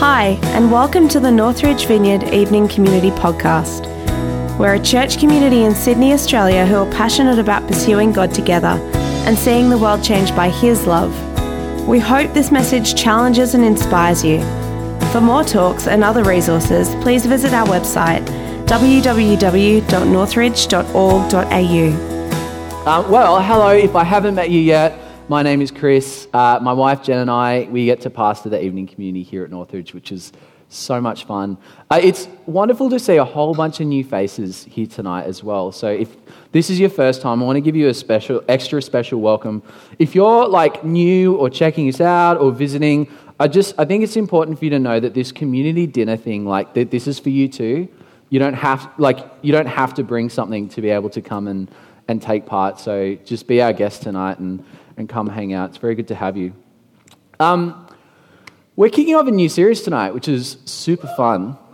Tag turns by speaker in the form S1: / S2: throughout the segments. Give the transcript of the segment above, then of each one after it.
S1: Hi, and welcome to the Northridge Vineyard Evening Community Podcast. We're a church community in Sydney, Australia who are passionate about pursuing God together and seeing the world changed by His love. We hope this message challenges and inspires you. For more talks and other resources, please visit our website www.northridge.org.au.
S2: Uh, well, hello. If I haven't met you yet, my name is Chris. Uh, my wife Jen and I, we get to pastor the evening community here at Northridge, which is so much fun. Uh, it's wonderful to see a whole bunch of new faces here tonight as well. So if this is your first time, I want to give you a special, extra special welcome. If you're like new or checking us out or visiting, I just I think it's important for you to know that this community dinner thing, like that, this is for you too. You don't have like you don't have to bring something to be able to come and and take part. So just be our guest tonight and and come hang out. It's very good to have you. Um, we're kicking off a new series tonight, which is super fun.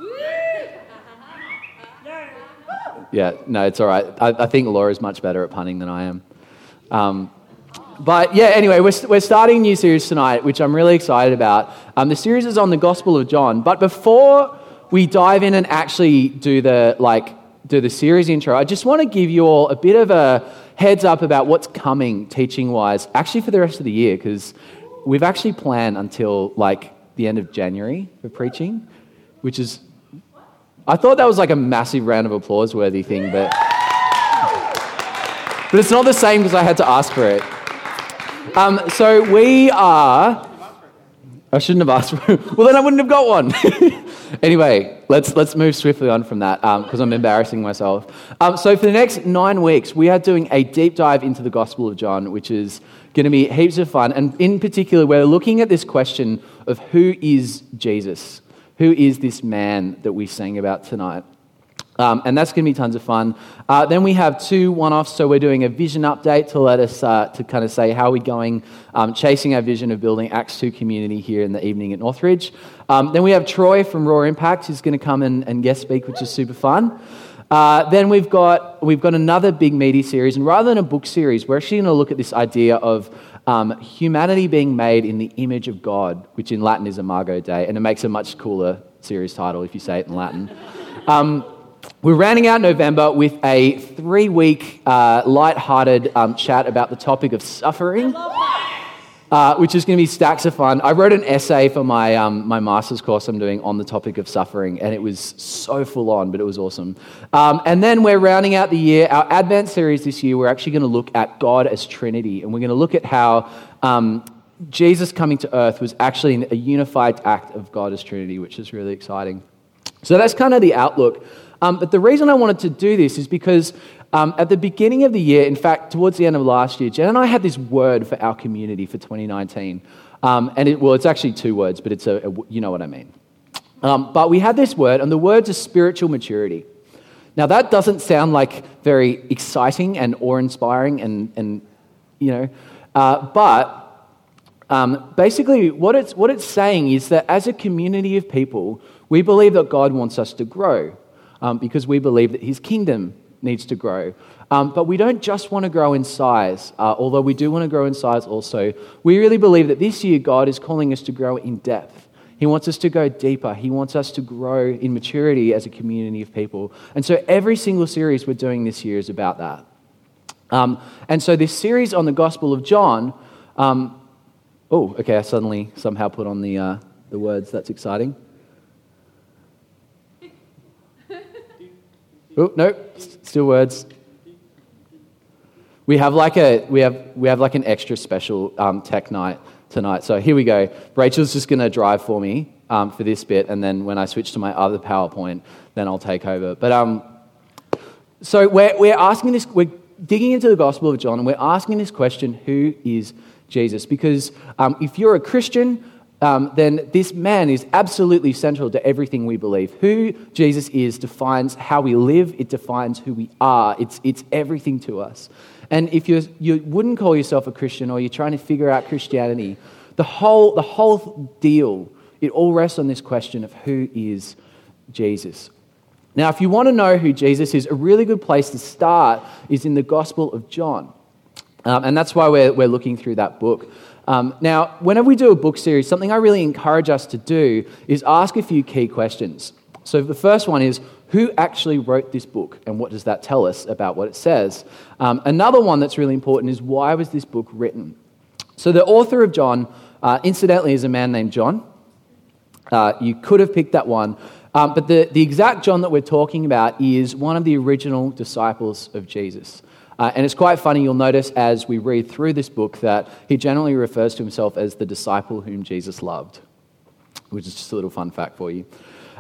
S2: Yeah, no, it's all right. I, I think Laura's much better at punning than I am. Um, but yeah, anyway, we're, we're starting a new series tonight, which I'm really excited about. Um, the series is on the Gospel of John. But before we dive in and actually do the like do the series intro, I just want to give you all a bit of a heads up about what's coming teaching wise, actually for the rest of the year, because we've actually planned until like the end of January for preaching, which is, I thought that was like a massive round of applause worthy thing, but, but it's not the same because I had to ask for it. Um, so we are, I shouldn't have asked. Well, then I wouldn't have got one. anyway, let's, let's move swiftly on from that because um, I'm embarrassing myself. Um, so, for the next nine weeks, we are doing a deep dive into the Gospel of John, which is going to be heaps of fun. And in particular, we're looking at this question of who is Jesus? Who is this man that we sang about tonight? Um, and that's going to be tons of fun. Uh, then we have two one-offs. So we're doing a vision update to let us uh, to kind of say how we're going, um, chasing our vision of building Acts two community here in the evening at Northridge. Um, then we have Troy from Raw Impact who's going to come and, and guest speak, which is super fun. Uh, then we've got we've got another big meaty series, and rather than a book series, we're actually going to look at this idea of um, humanity being made in the image of God, which in Latin is Imago Dei, and it makes a much cooler series title if you say it in Latin. Um, we're rounding out November with a three week uh, light-hearted um, chat about the topic of suffering, uh, which is going to be stacks of fun. I wrote an essay for my, um, my master's course I'm doing on the topic of suffering, and it was so full on, but it was awesome. Um, and then we're rounding out the year. Our Advent series this year, we're actually going to look at God as Trinity, and we're going to look at how um, Jesus coming to earth was actually a unified act of God as Trinity, which is really exciting. So that's kind of the outlook. Um, but the reason I wanted to do this is because um, at the beginning of the year, in fact, towards the end of last year, Jen and I had this word for our community for 2019. Um, and it, well, it's actually two words, but it's a, a you know what I mean. Um, but we had this word, and the word's is spiritual maturity. Now, that doesn't sound like very exciting and awe inspiring, and, and, you know, uh, but um, basically, what it's, what it's saying is that as a community of people, we believe that God wants us to grow um, because we believe that his kingdom needs to grow. Um, but we don't just want to grow in size, uh, although we do want to grow in size also. We really believe that this year God is calling us to grow in depth. He wants us to go deeper. He wants us to grow in maturity as a community of people. And so every single series we're doing this year is about that. Um, and so this series on the Gospel of John, um, oh, okay, I suddenly somehow put on the, uh, the words. That's exciting. Oh, no, still words. We have like a we have we have like an extra special um, tech night tonight. So here we go. Rachel's just going to drive for me um, for this bit, and then when I switch to my other PowerPoint, then I'll take over. But um, so we're we're asking this. We're digging into the Gospel of John, and we're asking this question: Who is Jesus? Because um, if you're a Christian, um, then this man is absolutely central to everything we believe. Who Jesus is defines how we live, it defines who we are, it's, it's everything to us. And if you you wouldn't call yourself a Christian or you're trying to figure out Christianity, the whole, the whole deal, it all rests on this question of who is Jesus. Now, if you want to know who Jesus is, a really good place to start is in the Gospel of John. Um, and that's why we're, we're looking through that book. Um, now, whenever we do a book series, something I really encourage us to do is ask a few key questions. So the first one is who actually wrote this book and what does that tell us about what it says? Um, another one that's really important is why was this book written? So the author of John, uh, incidentally, is a man named John. Uh, you could have picked that one. Um, but the, the exact John that we're talking about is one of the original disciples of Jesus. Uh, and it's quite funny, you'll notice as we read through this book that he generally refers to himself as the disciple whom Jesus loved, which is just a little fun fact for you.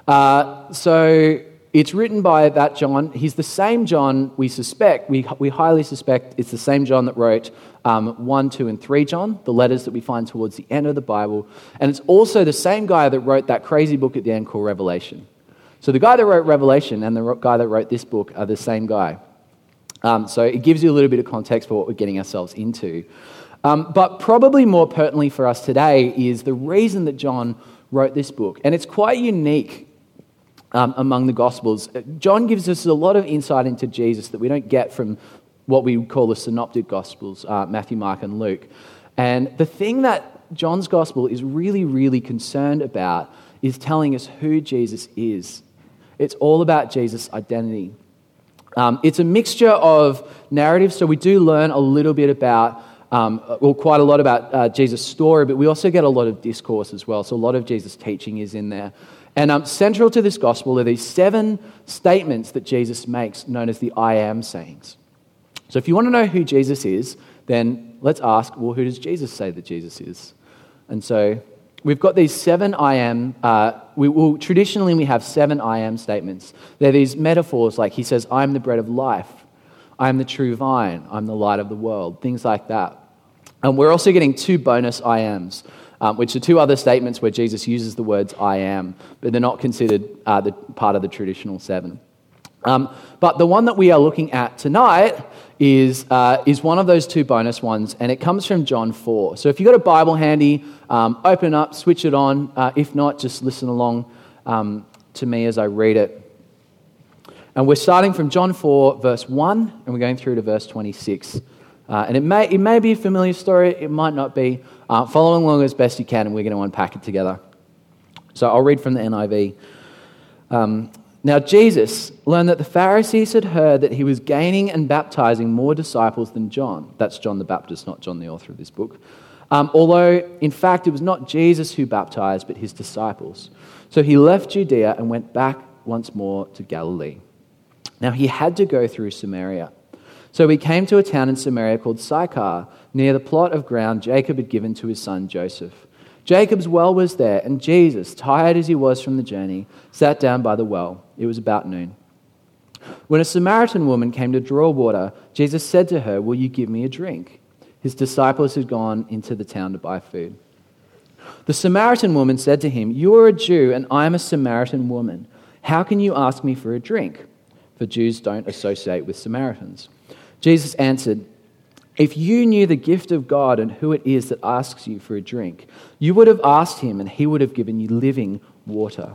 S2: Uh, so it's written by that John. He's the same John we suspect, we, we highly suspect it's the same John that wrote um, 1, 2, and 3 John, the letters that we find towards the end of the Bible. And it's also the same guy that wrote that crazy book at the end called Revelation. So the guy that wrote Revelation and the guy that wrote this book are the same guy. Um, so it gives you a little bit of context for what we're getting ourselves into. Um, but probably more pertinently for us today is the reason that John wrote this book. And it's quite unique um, among the Gospels. Uh, John gives us a lot of insight into Jesus that we don't get from what we call the synoptic Gospels uh, Matthew, Mark, and Luke. And the thing that John's Gospel is really, really concerned about is telling us who Jesus is. It's all about Jesus' identity. Um, it's a mixture of narratives, so we do learn a little bit about, um, well, quite a lot about uh, Jesus' story, but we also get a lot of discourse as well. So a lot of Jesus' teaching is in there. And um, central to this gospel are these seven statements that Jesus makes, known as the I am sayings. So if you want to know who Jesus is, then let's ask, well, who does Jesus say that Jesus is? And so we've got these seven I am. Uh, we, well, traditionally, we have seven I am statements. They're these metaphors like he says, I'm the bread of life, I'm the true vine, I'm the light of the world, things like that. And we're also getting two bonus I ams um, which are two other statements where Jesus uses the words I am, but they're not considered uh, the, part of the traditional seven. Um, but the one that we are looking at tonight is, uh, is one of those two bonus ones, and it comes from John 4. So if you've got a Bible handy, um, open up, switch it on. Uh, if not, just listen along um, to me as I read it. And we're starting from John 4, verse 1, and we're going through to verse 26. Uh, and it may, it may be a familiar story, it might not be. Uh, follow along as best you can, and we're going to unpack it together. So I'll read from the NIV. Um, now, Jesus learned that the Pharisees had heard that he was gaining and baptizing more disciples than John. That's John the Baptist, not John, the author of this book. Um, although, in fact, it was not Jesus who baptized, but his disciples. So he left Judea and went back once more to Galilee. Now, he had to go through Samaria. So he came to a town in Samaria called Sychar, near the plot of ground Jacob had given to his son Joseph. Jacob's well was there, and Jesus, tired as he was from the journey, sat down by the well. It was about noon. When a Samaritan woman came to draw water, Jesus said to her, Will you give me a drink? His disciples had gone into the town to buy food. The Samaritan woman said to him, You are a Jew, and I am a Samaritan woman. How can you ask me for a drink? For Jews don't associate with Samaritans. Jesus answered, If you knew the gift of God and who it is that asks you for a drink, you would have asked him, and he would have given you living water.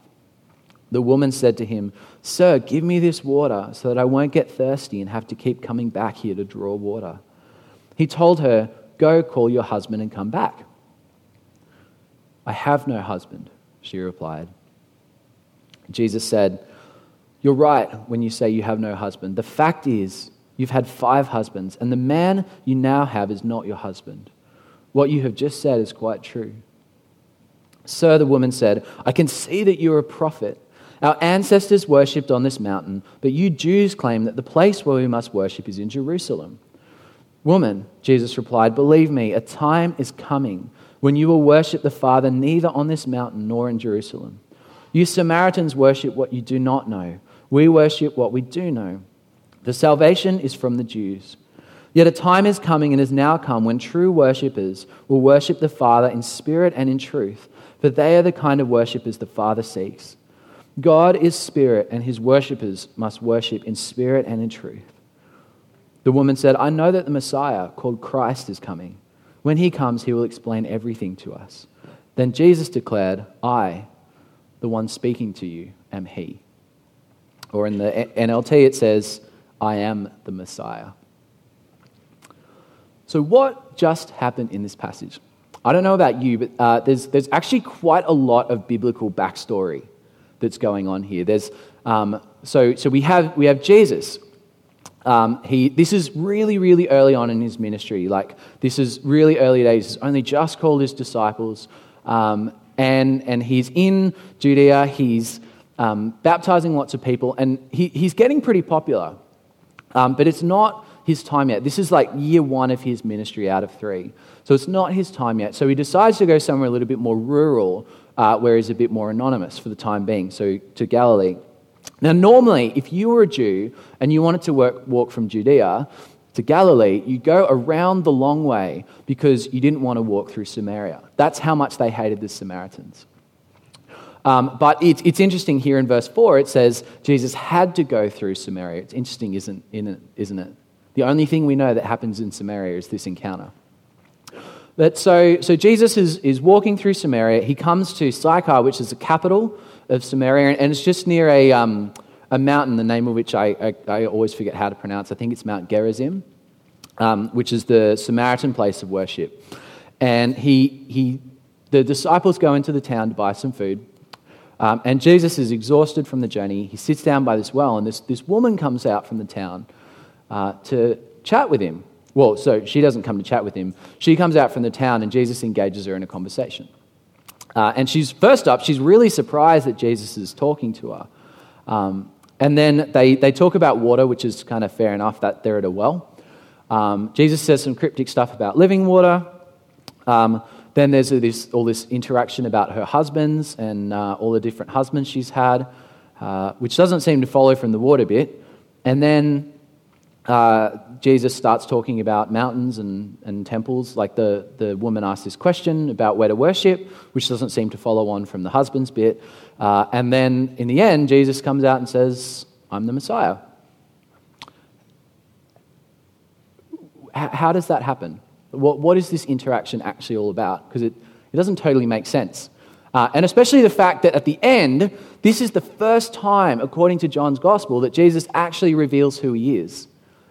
S2: The woman said to him, Sir, give me this water so that I won't get thirsty and have to keep coming back here to draw water. He told her, Go call your husband and come back. I have no husband, she replied. Jesus said, You're right when you say you have no husband. The fact is, you've had five husbands, and the man you now have is not your husband. What you have just said is quite true. Sir, the woman said, I can see that you're a prophet. Our ancestors worshipped on this mountain, but you Jews claim that the place where we must worship is in Jerusalem. Woman, Jesus replied, believe me, a time is coming when you will worship the Father neither on this mountain nor in Jerusalem. You Samaritans worship what you do not know. We worship what we do know. The salvation is from the Jews. Yet a time is coming and has now come when true worshippers will worship the Father in spirit and in truth, for they are the kind of worshippers the Father seeks. God is spirit, and his worshippers must worship in spirit and in truth. The woman said, I know that the Messiah, called Christ, is coming. When he comes, he will explain everything to us. Then Jesus declared, I, the one speaking to you, am he. Or in the NLT, it says, I am the Messiah. So, what just happened in this passage? I don't know about you, but uh, there's, there's actually quite a lot of biblical backstory that's going on here. There's, um, so so we, have, we have Jesus. Um, he, this is really, really early on in his ministry. Like, this is really early days. He's only just called his disciples. Um, and, and he's in Judea. He's um, baptizing lots of people. And he, he's getting pretty popular. Um, but it's not his time yet. This is like year one of his ministry out of three. So it's not his time yet. So he decides to go somewhere a little bit more rural, uh, where he's a bit more anonymous for the time being, so to Galilee. Now, normally, if you were a Jew and you wanted to work, walk from Judea to Galilee, you go around the long way because you didn't want to walk through Samaria. That's how much they hated the Samaritans. Um, but it, it's interesting here in verse 4, it says Jesus had to go through Samaria. It's interesting, isn't, isn't it? The only thing we know that happens in Samaria is this encounter. But so, so Jesus is, is walking through Samaria. He comes to Sychar, which is the capital of Samaria, and it's just near a, um, a mountain, the name of which I, I, I, always forget how to pronounce. I think it's Mount Gerizim, um, which is the Samaritan place of worship. And he, he, the disciples go into the town to buy some food. Um, and Jesus is exhausted from the journey. He sits down by this well, and this, this woman comes out from the town uh, to chat with him. Well, so she doesn't come to chat with him. She comes out from the town, and Jesus engages her in a conversation. Uh, and she's, first up, she's really surprised that Jesus is talking to her. Um, and then they, they talk about water, which is kind of fair enough that they're at a well. Um, Jesus says some cryptic stuff about living water. Um, then there's this, all this interaction about her husbands and uh, all the different husbands she's had, uh, which doesn't seem to follow from the water bit. And then uh, Jesus starts talking about mountains and, and temples. Like the, the woman asks this question about where to worship, which doesn't seem to follow on from the husband's bit. Uh, and then in the end, Jesus comes out and says, I'm the Messiah. H- how does that happen? What, what is this interaction actually all about? Because it, it doesn't totally make sense. Uh, and especially the fact that at the end, this is the first time, according to John's gospel, that Jesus actually reveals who he is.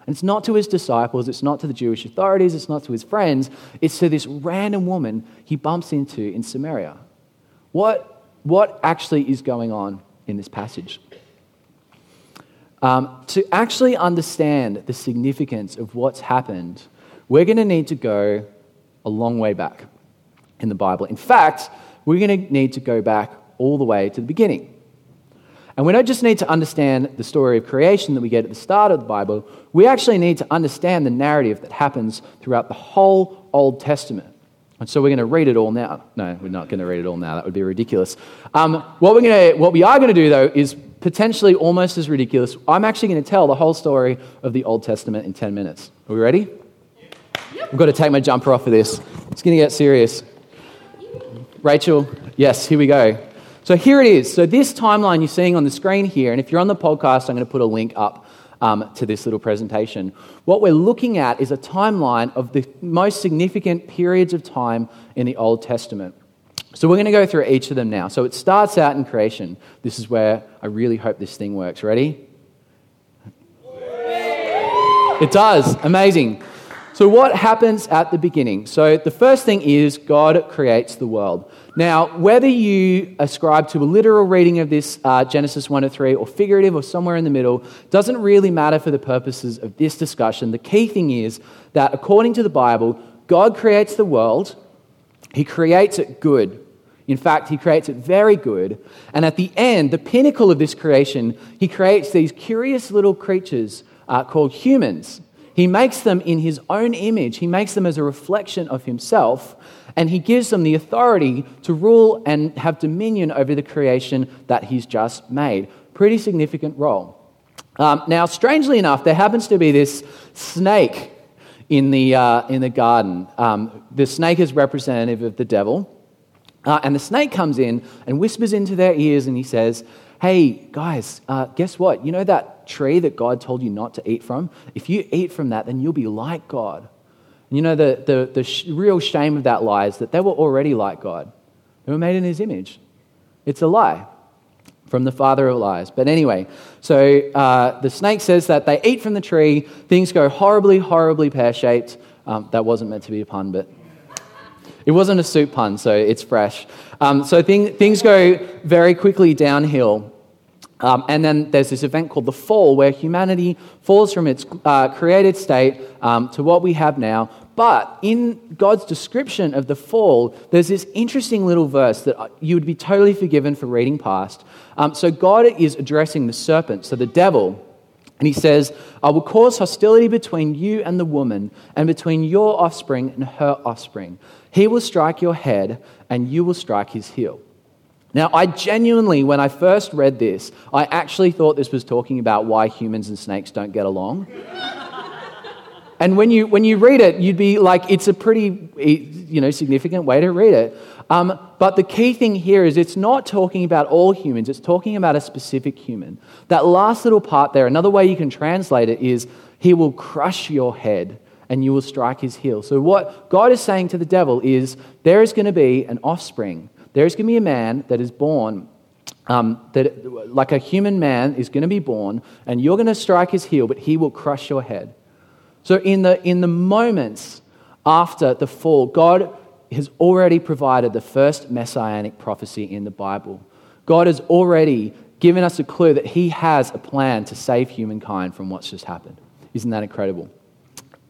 S2: And it's not to his disciples, it's not to the Jewish authorities, it's not to his friends, it's to this random woman he bumps into in Samaria. What, what actually is going on in this passage? Um, to actually understand the significance of what's happened, we're going to need to go a long way back in the Bible. In fact, we're going to need to go back all the way to the beginning. And we don't just need to understand the story of creation that we get at the start of the Bible, we actually need to understand the narrative that happens throughout the whole Old Testament. And so we're going to read it all now. No, we're not going to read it all now. That would be ridiculous. Um, what, we're going to, what we are going to do, though, is potentially almost as ridiculous. I'm actually going to tell the whole story of the Old Testament in 10 minutes. Are we ready? Yep. I've got to take my jumper off for this. It's going to get serious. Rachel, yes, here we go. So here it is. So this timeline you're seeing on the screen here, and if you're on the podcast, I'm going to put a link up um, to this little presentation. What we're looking at is a timeline of the most significant periods of time in the Old Testament. So we're going to go through each of them now. So it starts out in creation. This is where I really hope this thing works. Ready? It does. Amazing. So, what happens at the beginning? So, the first thing is God creates the world. Now, whether you ascribe to a literal reading of this uh, Genesis 1 to 3 or figurative or somewhere in the middle doesn't really matter for the purposes of this discussion. The key thing is that according to the Bible, God creates the world, He creates it good. In fact, He creates it very good. And at the end, the pinnacle of this creation, He creates these curious little creatures uh, called humans. He makes them in His own image, He makes them as a reflection of Himself and he gives them the authority to rule and have dominion over the creation that he's just made. Pretty significant role. Um, now, strangely enough, there happens to be this snake in the, uh, in the garden. Um, the snake is representative of the devil. Uh, and the snake comes in and whispers into their ears and he says, Hey, guys, uh, guess what? You know that tree that God told you not to eat from? If you eat from that, then you'll be like God. And you know, the, the, the sh- real shame of that lie is that they were already like God. They were made in his image. It's a lie from the father of lies. But anyway, so uh, the snake says that they eat from the tree, things go horribly, horribly pear shaped. Um, that wasn't meant to be a pun, but it wasn't a soup pun, so it's fresh. Um, so thing, things go very quickly downhill. Um, and then there's this event called the fall, where humanity falls from its uh, created state um, to what we have now. But in God's description of the fall, there's this interesting little verse that you would be totally forgiven for reading past. Um, so God is addressing the serpent, so the devil, and he says, I will cause hostility between you and the woman, and between your offspring and her offspring. He will strike your head, and you will strike his heel. Now, I genuinely, when I first read this, I actually thought this was talking about why humans and snakes don't get along. and when you, when you read it, you'd be like, it's a pretty you know, significant way to read it. Um, but the key thing here is it's not talking about all humans, it's talking about a specific human. That last little part there, another way you can translate it is, He will crush your head and you will strike his heel. So, what God is saying to the devil is there is going to be an offspring. There is going to be a man that is born, um, that, like a human man is going to be born, and you're going to strike his heel, but he will crush your head. So, in the, in the moments after the fall, God has already provided the first messianic prophecy in the Bible. God has already given us a clue that he has a plan to save humankind from what's just happened. Isn't that incredible?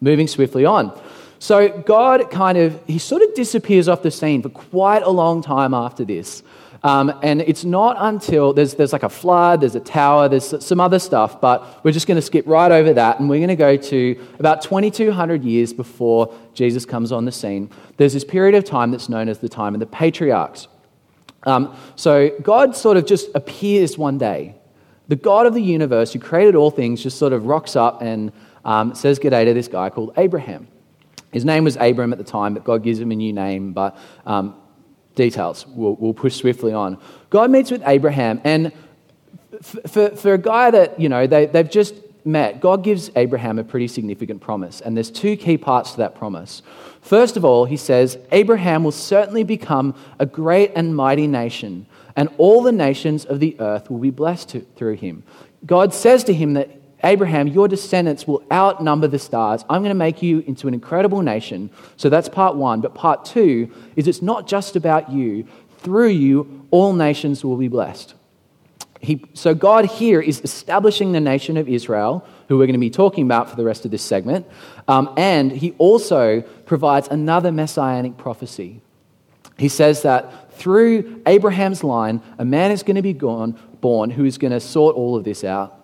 S2: Moving swiftly on. So God kind of, he sort of disappears off the scene for quite a long time after this. Um, and it's not until there's, there's like a flood, there's a tower, there's some other stuff, but we're just going to skip right over that and we're going to go to about 2200 years before Jesus comes on the scene. There's this period of time that's known as the time of the patriarchs. Um, so God sort of just appears one day. The God of the universe who created all things just sort of rocks up and um, says g'day to this guy called Abraham. His name was Abram at the time, but God gives him a new name. But um, details, we'll, we'll, push swiftly on. God meets with Abraham, and for, for a guy that, you know, they, they've just met, God gives Abraham a pretty significant promise. And there's two key parts to that promise. First of all, he says, Abraham will certainly become a great and mighty nation, and all the nations of the earth will be blessed to, through him. God says to him that Abraham, your descendants will outnumber the stars. I'm going to make you into an incredible nation. So that's part one. But part two is it's not just about you. Through you, all nations will be blessed. He, so God here is establishing the nation of Israel, who we're going to be talking about for the rest of this segment. Um, and he also provides another messianic prophecy. He says that through Abraham's line, a man is going to be born, born who is going to sort all of this out.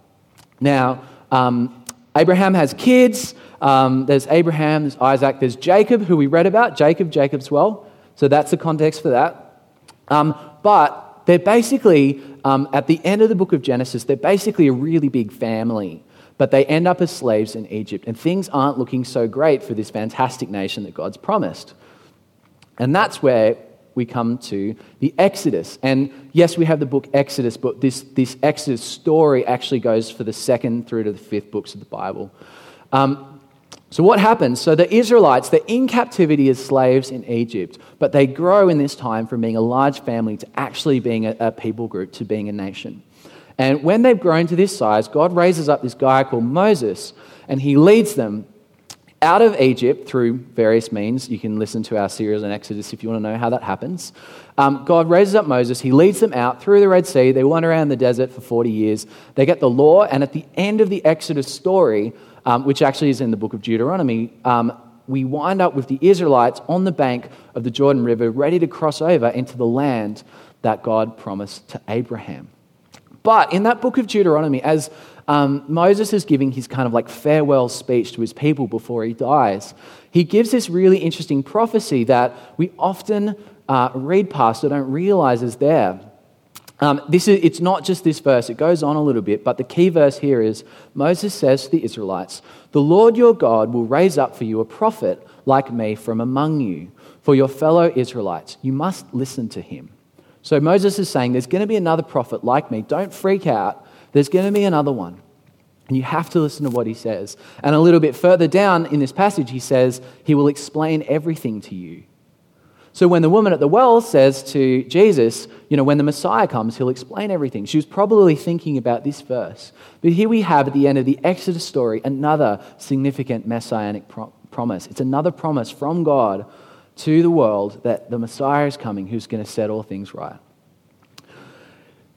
S2: Now, um, Abraham has kids. Um, there's Abraham, there's Isaac, there's Jacob, who we read about. Jacob, Jacob's well. So that's the context for that. Um, but they're basically, um, at the end of the book of Genesis, they're basically a really big family. But they end up as slaves in Egypt. And things aren't looking so great for this fantastic nation that God's promised. And that's where we come to the Exodus. And yes, we have the book Exodus, but this, this Exodus story actually goes for the second through to the fifth books of the Bible. Um, so, what happens? So, the Israelites, they're in captivity as slaves in Egypt, but they grow in this time from being a large family to actually being a, a people group, to being a nation. And when they've grown to this size, God raises up this guy called Moses, and he leads them out of Egypt through various means. You can listen to our series on Exodus if you want to know how that happens. Um, God raises up Moses. He leads them out through the Red Sea. They wander around the desert for 40 years. They get the law, and at the end of the Exodus story, um, which actually is in the book of Deuteronomy, um, we wind up with the Israelites on the bank of the Jordan River, ready to cross over into the land that God promised to Abraham. But in that book of Deuteronomy, as um, Moses is giving his kind of like farewell speech to his people before he dies. He gives this really interesting prophecy that we often uh, read past or don't realize is there. Um, this is, it's not just this verse, it goes on a little bit, but the key verse here is Moses says to the Israelites, The Lord your God will raise up for you a prophet like me from among you. for your fellow Israelites. You must listen to him. So Moses is saying, There's going to be another prophet like me. Don't freak out. There's going to be another one. And you have to listen to what he says. And a little bit further down in this passage, he says, He will explain everything to you. So when the woman at the well says to Jesus, you know, when the Messiah comes, he'll explain everything, she was probably thinking about this verse. But here we have at the end of the Exodus story another significant messianic pro- promise. It's another promise from God to the world that the Messiah is coming who's going to set all things right.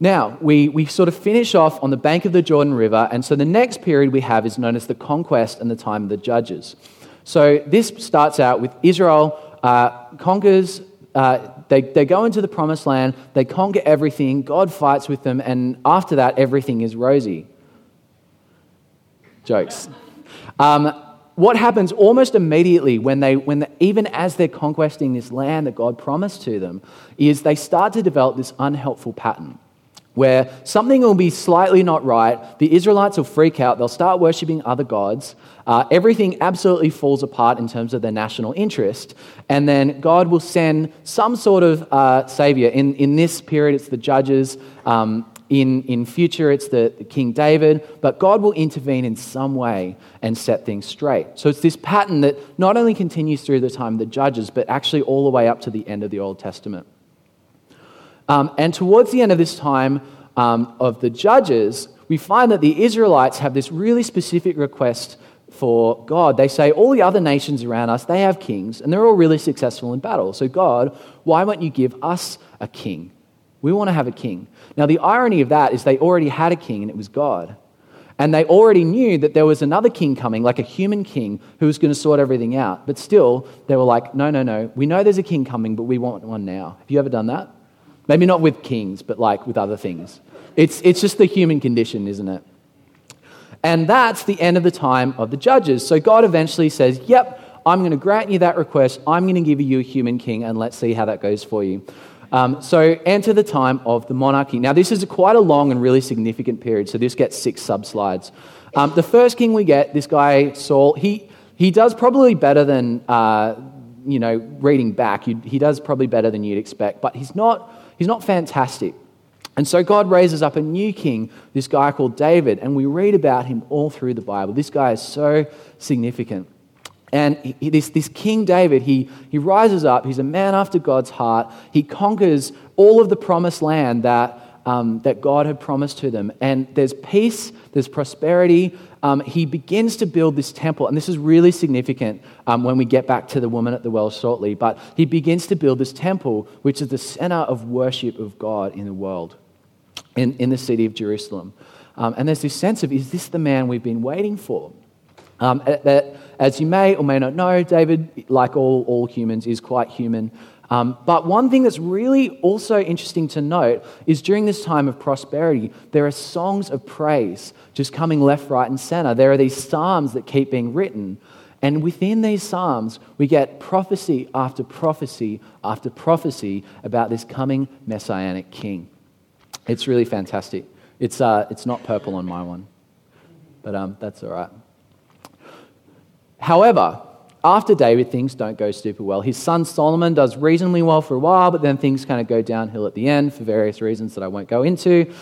S2: Now, we, we sort of finish off on the bank of the Jordan River, and so the next period we have is known as the conquest and the time of the judges. So this starts out with Israel uh, conquers, uh, they, they go into the promised land, they conquer everything, God fights with them, and after that, everything is rosy. Jokes. Um, what happens almost immediately when they, when the, even as they're conquesting this land that God promised to them, is they start to develop this unhelpful pattern where something will be slightly not right. The Israelites will freak out. They'll start worshipping other gods. Uh, everything absolutely falls apart in terms of their national interest. And then God will send some sort of uh, savior. In, in this period, it's the judges. Um, in, in future, it's the, the King David. But God will intervene in some way and set things straight. So it's this pattern that not only continues through the time of the judges, but actually all the way up to the end of the Old Testament. Um, and towards the end of this time um, of the judges, we find that the Israelites have this really specific request for God. They say, All the other nations around us, they have kings, and they're all really successful in battle. So, God, why won't you give us a king? We want to have a king. Now, the irony of that is they already had a king, and it was God. And they already knew that there was another king coming, like a human king, who was going to sort everything out. But still, they were like, no, no, no. We know there's a king coming, but we want one now. Have you ever done that? Maybe not with kings, but like with other things. It's, it's just the human condition, isn't it? And that's the end of the time of the judges. So God eventually says, Yep, I'm going to grant you that request. I'm going to give you a human king, and let's see how that goes for you. Um, so enter the time of the monarchy. Now, this is a quite a long and really significant period, so this gets six sub slides. Um, the first king we get, this guy, Saul, he, he does probably better than, uh, you know, reading back, he does probably better than you'd expect, but he's not He's not fantastic. And so God raises up a new king, this guy called David, and we read about him all through the Bible. This guy is so significant. And he, this, this King David, he, he rises up. He's a man after God's heart. He conquers all of the promised land that um, that God had promised to them. And there's peace, there's prosperity. Um, he begins to build this temple, and this is really significant um, when we get back to the woman at the well shortly. But he begins to build this temple, which is the center of worship of God in the world, in, in the city of Jerusalem. Um, and there's this sense of, is this the man we've been waiting for? Um, that, as you may or may not know, David, like all, all humans, is quite human. Um, but one thing that's really also interesting to note is during this time of prosperity, there are songs of praise just coming left, right, and center. There are these psalms that keep being written. And within these psalms, we get prophecy after prophecy after prophecy about this coming messianic king. It's really fantastic. It's, uh, it's not purple on my one, but um, that's all right. However, after David, things don't go super well. His son Solomon does reasonably well for a while, but then things kind of go downhill at the end for various reasons that I won't go into.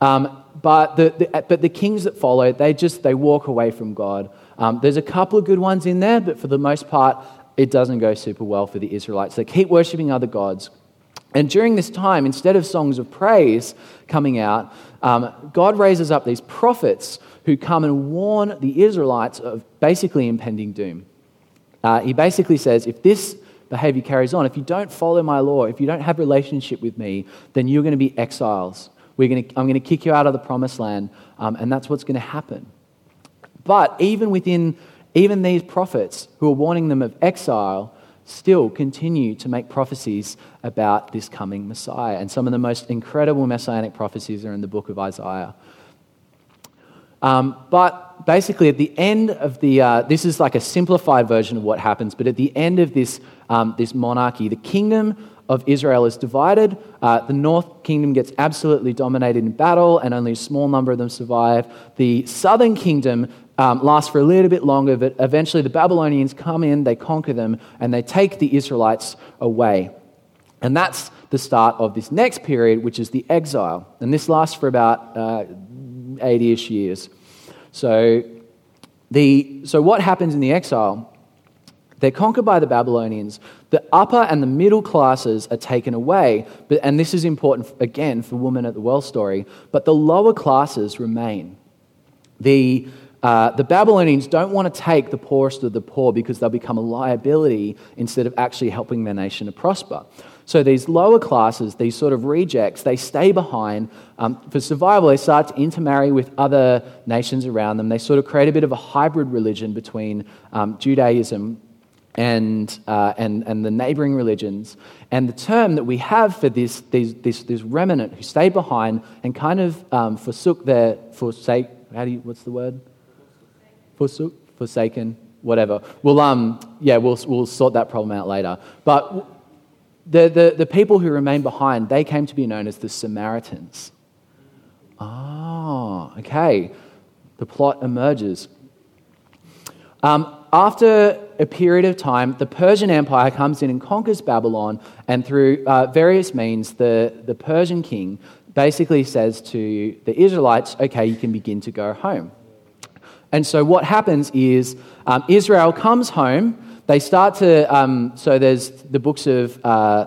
S2: Um, but, the, the, but the kings that follow, they just they walk away from God. Um, there's a couple of good ones in there, but for the most part, it doesn't go super well for the Israelites. They keep worshipping other gods. And during this time, instead of songs of praise coming out, um, God raises up these prophets who come and warn the Israelites of basically impending doom. Uh, he basically says, if this behavior carries on, if you don't follow my law, if you don't have relationship with me, then you're going to be exiles. We're going to, I'm going to kick you out of the promised land, um, and that's what's going to happen. But even within even these prophets who are warning them of exile still continue to make prophecies about this coming Messiah. And some of the most incredible messianic prophecies are in the book of Isaiah. Um, but basically, at the end of the, uh, this is like a simplified version of what happens, but at the end of this, um, this monarchy, the kingdom of Israel is divided. Uh, the north kingdom gets absolutely dominated in battle, and only a small number of them survive. The southern kingdom um, lasts for a little bit longer, but eventually the Babylonians come in, they conquer them, and they take the Israelites away. And that's the start of this next period, which is the exile. And this lasts for about uh, 80 ish years. So, the, so, what happens in the exile? They're conquered by the Babylonians. The upper and the middle classes are taken away. But, and this is important, again, for women at the well story. But the lower classes remain. The, uh, the Babylonians don't want to take the poorest of the poor because they'll become a liability instead of actually helping their nation to prosper. So these lower classes, these sort of rejects, they stay behind. Um, for survival, they start to intermarry with other nations around them. They sort of create a bit of a hybrid religion between um, Judaism and, uh, and, and the neighboring religions. And the term that we have for this, this, this, remnant who stayed behind and kind of um, forsook their, forsake, how do you, what's the word? Forsook, forsaken, whatever. We'll, um, yeah, we'll, we'll sort that problem out later. But the, the, the people who remained behind, they came to be known as the Samaritans. Ah, oh, okay. The plot emerges. Um, after a period of time, the Persian Empire comes in and conquers Babylon, and through uh, various means, the, the Persian king basically says to the Israelites, okay, you can begin to go home. And so what happens is um, Israel comes home they start to, um, so there's the books of uh,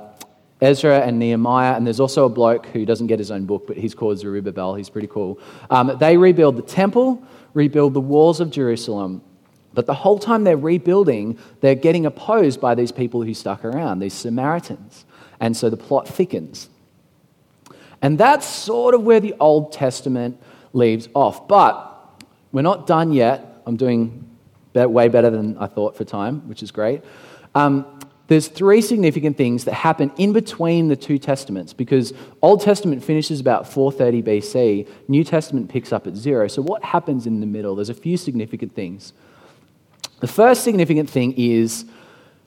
S2: Ezra and Nehemiah, and there's also a bloke who doesn't get his own book, but he's called Zerubbabel. He's pretty cool. Um, they rebuild the temple, rebuild the walls of Jerusalem. But the whole time they're rebuilding, they're getting opposed by these people who stuck around, these Samaritans. And so the plot thickens. And that's sort of where the Old Testament leaves off. But we're not done yet. I'm doing way better than I thought for time, which is great. Um, there's three significant things that happen in between the two testaments because Old Testament finishes about 430 BC, New Testament picks up at zero. So, what happens in the middle? There's a few significant things. The first significant thing is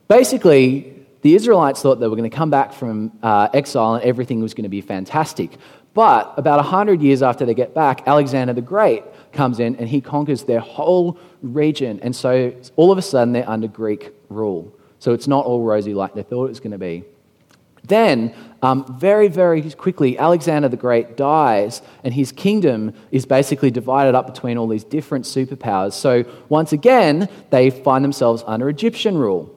S2: basically the Israelites thought they were going to come back from uh, exile and everything was going to be fantastic. But about 100 years after they get back, Alexander the Great comes in and he conquers their whole region. And so all of a sudden they're under Greek rule. So it's not all rosy like they thought it was going to be. Then, um, very, very quickly, Alexander the Great dies, and his kingdom is basically divided up between all these different superpowers. So, once again, they find themselves under Egyptian rule.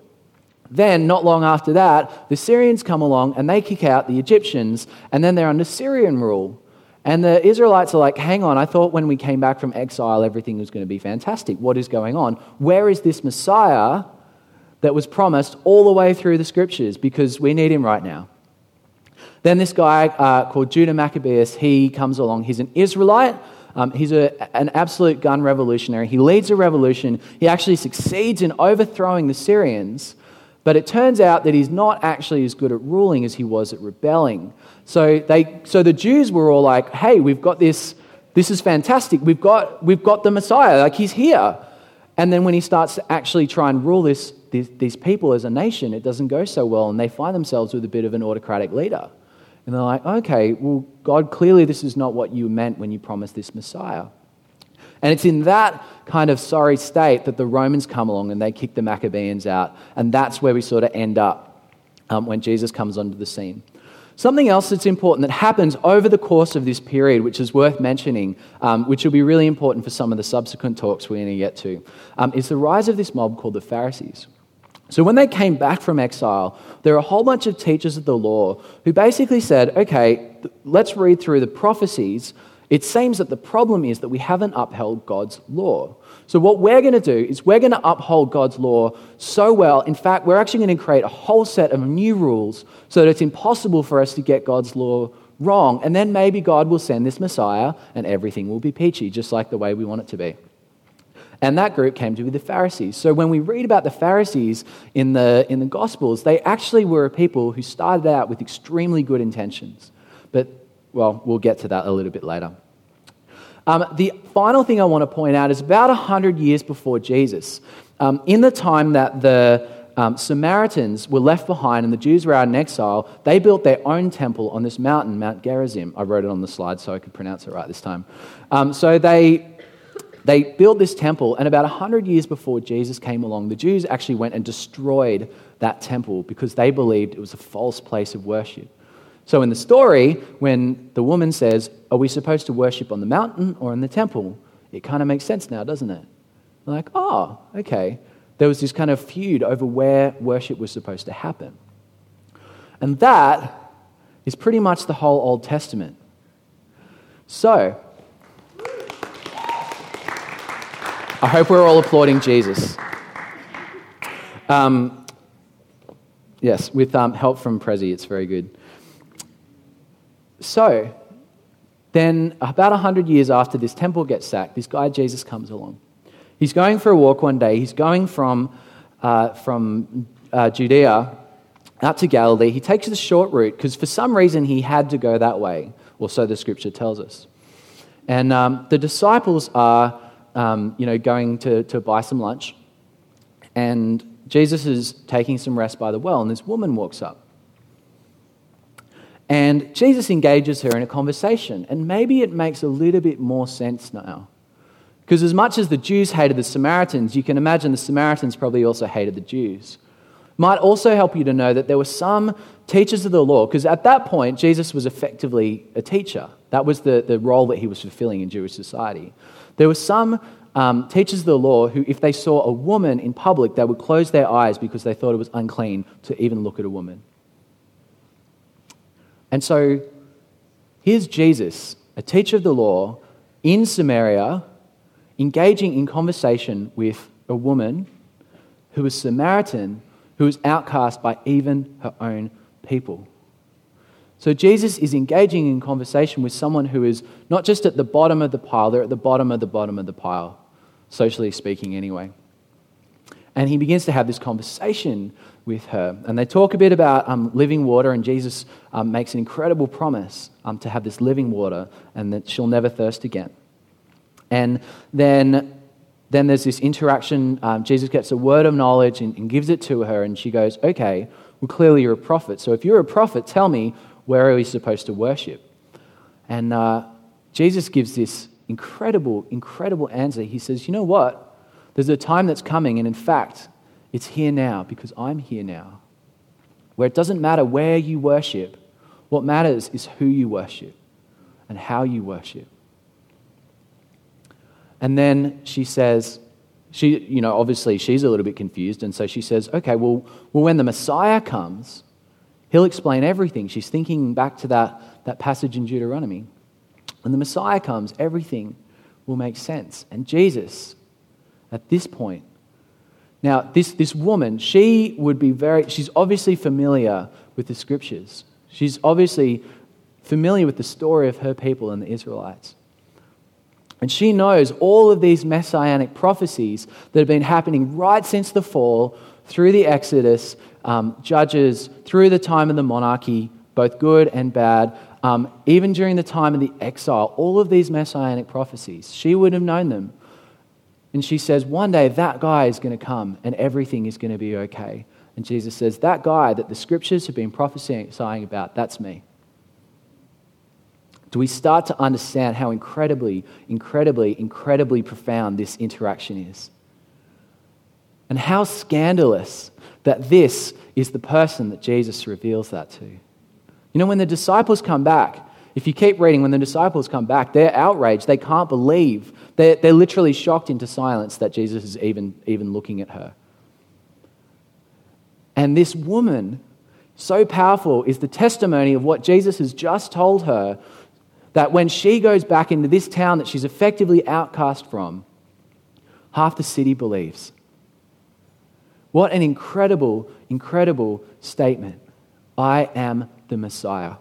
S2: Then, not long after that, the Syrians come along and they kick out the Egyptians, and then they're under Syrian rule. And the Israelites are like, hang on, I thought when we came back from exile everything was going to be fantastic. What is going on? Where is this Messiah that was promised all the way through the scriptures? Because we need him right now. Then this guy uh, called Judah Maccabeus, he comes along. He's an Israelite. Um, he's a, an absolute gun revolutionary. He leads a revolution. He actually succeeds in overthrowing the Syrians. But it turns out that he's not actually as good at ruling as he was at rebelling. So, they, so the Jews were all like, hey, we've got this, this is fantastic. We've got, we've got the Messiah, like he's here. And then when he starts to actually try and rule this, these, these people as a nation, it doesn't go so well, and they find themselves with a bit of an autocratic leader. And they're like, okay, well, God, clearly this is not what you meant when you promised this Messiah. And it's in that kind of sorry state that the Romans come along and they kick the Maccabees out. And that's where we sort of end up um, when Jesus comes onto the scene. Something else that's important that happens over the course of this period, which is worth mentioning, um, which will be really important for some of the subsequent talks we're going to get to, um, is the rise of this mob called the Pharisees. So, when they came back from exile, there are a whole bunch of teachers of the law who basically said, okay, let's read through the prophecies. It seems that the problem is that we haven't upheld God's law. So, what we're going to do is we're going to uphold God's law so well. In fact, we're actually going to create a whole set of new rules so that it's impossible for us to get God's law wrong. And then maybe God will send this Messiah and everything will be peachy, just like the way we want it to be. And that group came to be the Pharisees. So when we read about the Pharisees in the, in the Gospels, they actually were a people who started out with extremely good intentions. But, well, we'll get to that a little bit later. Um, the final thing I want to point out is about 100 years before Jesus, um, in the time that the um, Samaritans were left behind and the Jews were out in exile, they built their own temple on this mountain, Mount Gerizim. I wrote it on the slide so I could pronounce it right this time. Um, so they, they built this temple, and about 100 years before Jesus came along, the Jews actually went and destroyed that temple because they believed it was a false place of worship. So in the story, when the woman says, Are we supposed to worship on the mountain or in the temple? It kind of makes sense now, doesn't it? We're like, oh, okay. There was this kind of feud over where worship was supposed to happen. And that is pretty much the whole Old Testament. So, I hope we're all applauding Jesus. Um, yes, with um, help from Prezi, it's very good. So, then, about 100 years after this temple gets sacked, this guy Jesus comes along. He's going for a walk one day. He's going from, uh, from uh, Judea out to Galilee. He takes the short route because for some reason he had to go that way, or so the scripture tells us. And um, the disciples are um, you know, going to, to buy some lunch. And Jesus is taking some rest by the well, and this woman walks up. And Jesus engages her in a conversation, and maybe it makes a little bit more sense now. Because as much as the Jews hated the Samaritans, you can imagine the Samaritans probably also hated the Jews. Might also help you to know that there were some teachers of the law, because at that point, Jesus was effectively a teacher. That was the, the role that he was fulfilling in Jewish society. There were some um, teachers of the law who, if they saw a woman in public, they would close their eyes because they thought it was unclean to even look at a woman. And so here's Jesus, a teacher of the law in Samaria, engaging in conversation with a woman who was Samaritan, who was outcast by even her own people. So Jesus is engaging in conversation with someone who is not just at the bottom of the pile, they're at the bottom of the bottom of the pile, socially speaking, anyway. And he begins to have this conversation with her. And they talk a bit about um, living water, and Jesus um, makes an incredible promise um, to have this living water and that she'll never thirst again. And then, then there's this interaction. Um, Jesus gets a word of knowledge and, and gives it to her, and she goes, Okay, well, clearly you're a prophet. So if you're a prophet, tell me, where are we supposed to worship? And uh, Jesus gives this incredible, incredible answer. He says, You know what? There's a time that's coming, and in fact, it's here now because I'm here now, where it doesn't matter where you worship. What matters is who you worship and how you worship. And then she says, she, you know, obviously she's a little bit confused, and so she says, okay, well, well when the Messiah comes, He'll explain everything. She's thinking back to that, that passage in Deuteronomy. When the Messiah comes, everything will make sense. And Jesus, at this point, now, this, this woman, she would be very, she's obviously familiar with the scriptures. She's obviously familiar with the story of her people and the Israelites. And she knows all of these messianic prophecies that have been happening right since the fall, through the Exodus, um, judges through the time of the monarchy, both good and bad, um, even during the time of the exile, all of these messianic prophecies, she would have known them. And she says, One day that guy is going to come and everything is going to be okay. And Jesus says, That guy that the scriptures have been prophesying about, that's me. Do we start to understand how incredibly, incredibly, incredibly profound this interaction is? And how scandalous that this is the person that Jesus reveals that to. You know, when the disciples come back, if you keep reading, when the disciples come back, they're outraged. They can't believe. They're, they're literally shocked into silence that Jesus is even, even looking at her. And this woman, so powerful, is the testimony of what Jesus has just told her that when she goes back into this town that she's effectively outcast from, half the city believes. What an incredible, incredible statement. I am the Messiah.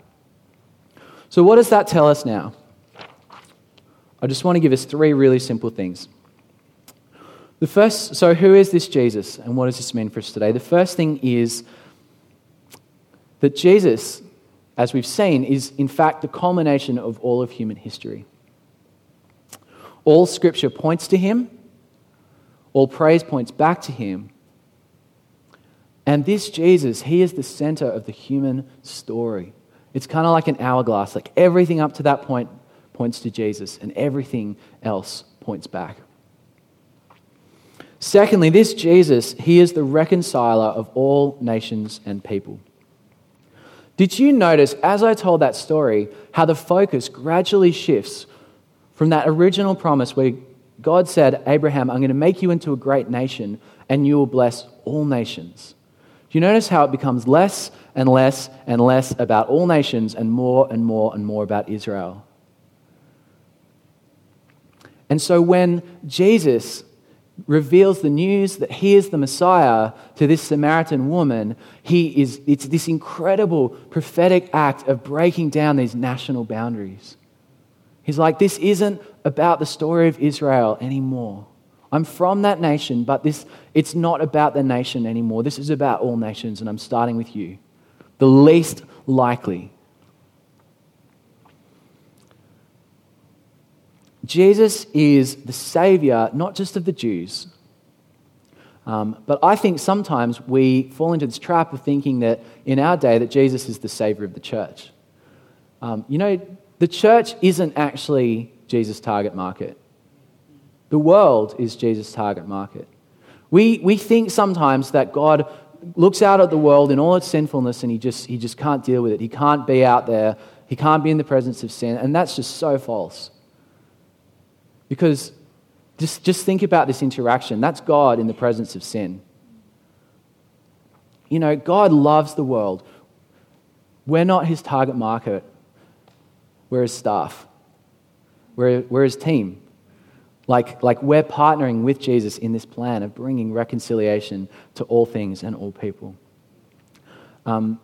S2: So, what does that tell us now? I just want to give us three really simple things. The first, so who is this Jesus and what does this mean for us today? The first thing is that Jesus, as we've seen, is in fact the culmination of all of human history. All scripture points to him, all praise points back to him, and this Jesus, he is the center of the human story. It's kind of like an hourglass, like everything up to that point points to Jesus, and everything else points back. Secondly, this Jesus, he is the reconciler of all nations and people. Did you notice, as I told that story, how the focus gradually shifts from that original promise where God said, Abraham, I'm going to make you into a great nation and you will bless all nations. Do you notice how it becomes less and less and less about all nations and more and more and more about Israel? And so when Jesus reveals the news that he is the Messiah to this Samaritan woman, he is, it's this incredible prophetic act of breaking down these national boundaries. He's like, this isn't about the story of Israel anymore. I'm from that nation, but this, it's not about the nation anymore. This is about all nations, and I'm starting with you, the least likely. Jesus is the Savior, not just of the Jews. Um, but I think sometimes we fall into this trap of thinking that in our day that Jesus is the Savior of the church. Um, you know, the church isn't actually Jesus' target market. The world is Jesus' target market. We, we think sometimes that God looks out at the world in all its sinfulness and he just, he just can't deal with it. He can't be out there. He can't be in the presence of sin. And that's just so false. Because just, just think about this interaction. That's God in the presence of sin. You know, God loves the world. We're not his target market, we're his staff, we're, we're his team. Like, like we're partnering with Jesus in this plan of bringing reconciliation to all things and all people. Um,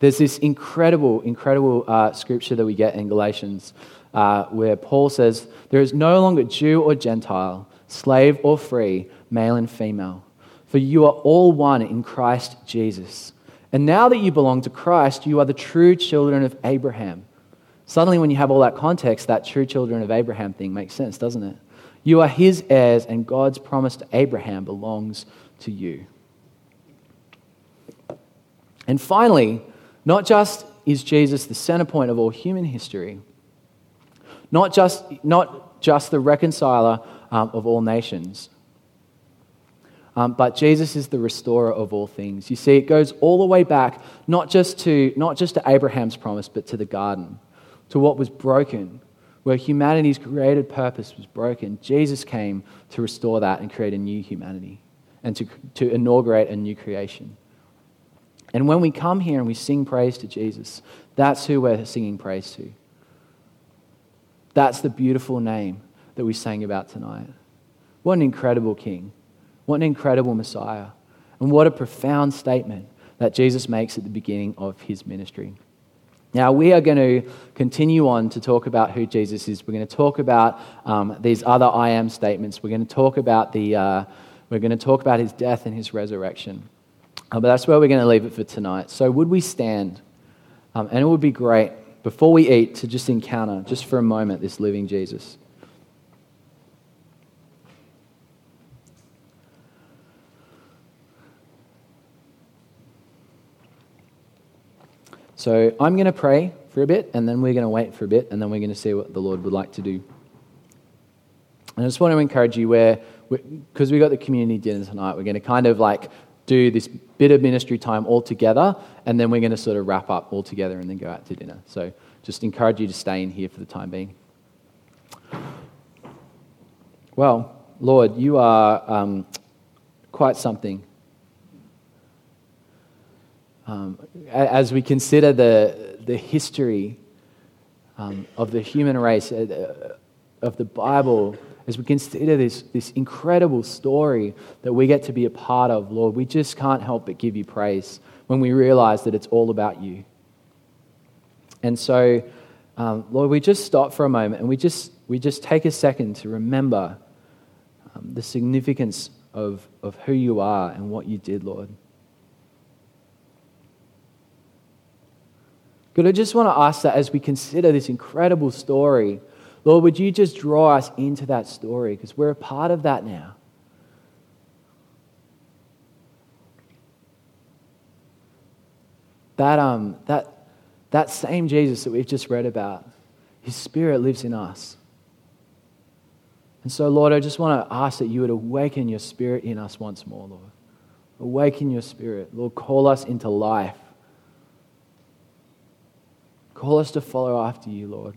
S2: there's this incredible, incredible uh, scripture that we get in Galatians uh, where Paul says, There is no longer Jew or Gentile, slave or free, male and female, for you are all one in Christ Jesus. And now that you belong to Christ, you are the true children of Abraham. Suddenly, when you have all that context, that true children of Abraham thing makes sense, doesn't it? You are his heirs, and God's promise to Abraham belongs to you. And finally, not just is Jesus the center point of all human history, not just, not just the reconciler um, of all nations, um, but Jesus is the restorer of all things. You see, it goes all the way back, not just, to, not just to Abraham's promise, but to the garden, to what was broken, where humanity's created purpose was broken. Jesus came to restore that and create a new humanity and to, to inaugurate a new creation. And when we come here and we sing praise to Jesus, that's who we're singing praise to. That's the beautiful name that we sang about tonight. What an incredible King. What an incredible Messiah. And what a profound statement that Jesus makes at the beginning of his ministry. Now, we are going to continue on to talk about who Jesus is. We're going to talk about um, these other I am statements. We're going to talk about, the, uh, we're going to talk about his death and his resurrection. Uh, but that's where we're going to leave it for tonight. So, would we stand? Um, and it would be great before we eat to just encounter, just for a moment, this living Jesus. So I'm going to pray for a bit, and then we're going to wait for a bit, and then we're going to see what the Lord would like to do. And I just want to encourage you where, because we got the community dinner tonight, we're going to kind of like do this bit of ministry time all together, and then we're going to sort of wrap up all together and then go out to dinner. So just encourage you to stay in here for the time being. Well, Lord, you are um, quite something. Um, as we consider the, the history um, of the human race, uh, of the Bible, as we consider this, this incredible story that we get to be a part of, Lord, we just can't help but give you praise when we realize that it's all about you. And so, um, Lord, we just stop for a moment and we just, we just take a second to remember um, the significance of, of who you are and what you did, Lord. God, I just want to ask that as we consider this incredible story Lord, would you just draw us into that story because we're a part of that now. That, um, that, that same Jesus that we've just read about, his spirit lives in us. And so, Lord, I just want to ask that you would awaken your spirit in us once more, Lord. Awaken your spirit. Lord, call us into life. Call us to follow after you, Lord.